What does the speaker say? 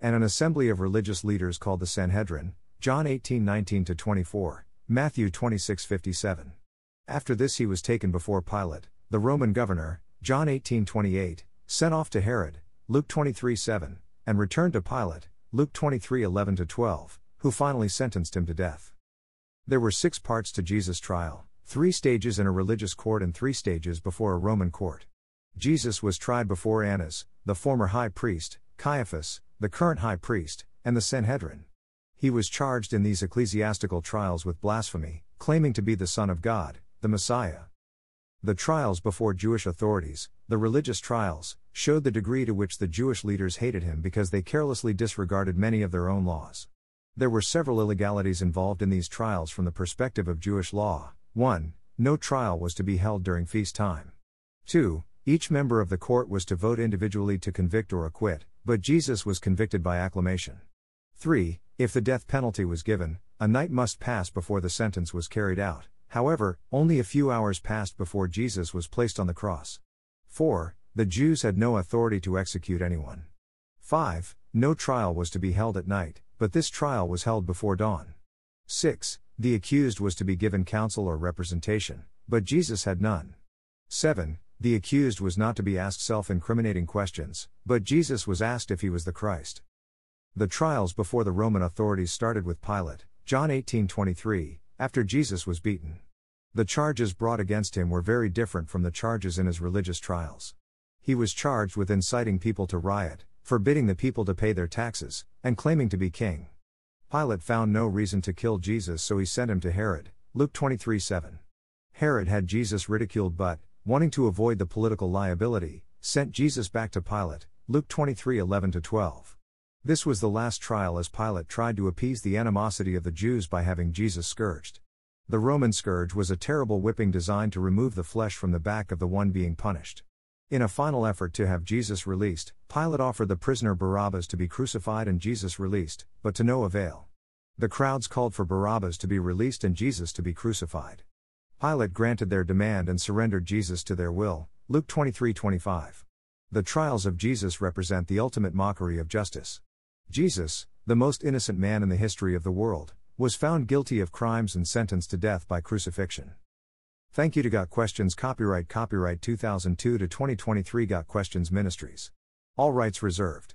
and an assembly of religious leaders called the Sanhedrin, John 18 19 24, Matthew 26 57. After this, he was taken before Pilate, the Roman governor, John 18 28, sent off to Herod, Luke 23 7, and returned to Pilate, Luke 23 11 12, who finally sentenced him to death. There were six parts to Jesus' trial three stages in a religious court and three stages before a Roman court. Jesus was tried before Annas, the former high priest, Caiaphas, the current high priest, and the Sanhedrin. He was charged in these ecclesiastical trials with blasphemy, claiming to be the Son of God, the Messiah. The trials before Jewish authorities, the religious trials, showed the degree to which the Jewish leaders hated him because they carelessly disregarded many of their own laws. There were several illegalities involved in these trials from the perspective of Jewish law. 1. No trial was to be held during feast time. 2. Each member of the court was to vote individually to convict or acquit, but Jesus was convicted by acclamation. 3. If the death penalty was given, a night must pass before the sentence was carried out. However, only a few hours passed before Jesus was placed on the cross. 4. The Jews had no authority to execute anyone. 5. No trial was to be held at night, but this trial was held before dawn. 6. The accused was to be given counsel or representation, but Jesus had none. 7. The accused was not to be asked self incriminating questions, but Jesus was asked if he was the Christ. The trials before the Roman authorities started with Pilate, John 18:23, after Jesus was beaten. The charges brought against him were very different from the charges in his religious trials. He was charged with inciting people to riot, forbidding the people to pay their taxes, and claiming to be king. Pilate found no reason to kill Jesus, so he sent him to Herod. Luke 23 7. Herod had Jesus ridiculed but, wanting to avoid the political liability, sent Jesus back to Pilate, Luke 23 11 12. This was the last trial as Pilate tried to appease the animosity of the Jews by having Jesus scourged. The Roman scourge was a terrible whipping designed to remove the flesh from the back of the one being punished. In a final effort to have Jesus released, Pilate offered the prisoner Barabbas to be crucified and Jesus released, but to no avail. The crowds called for Barabbas to be released and Jesus to be crucified. Pilate granted their demand and surrendered Jesus to their will. Luke 23:25. The trials of Jesus represent the ultimate mockery of justice. Jesus, the most innocent man in the history of the world, was found guilty of crimes and sentenced to death by crucifixion. Thank you to Got Questions Copyright Copyright 2002 to 2023 Got Questions Ministries. All rights reserved.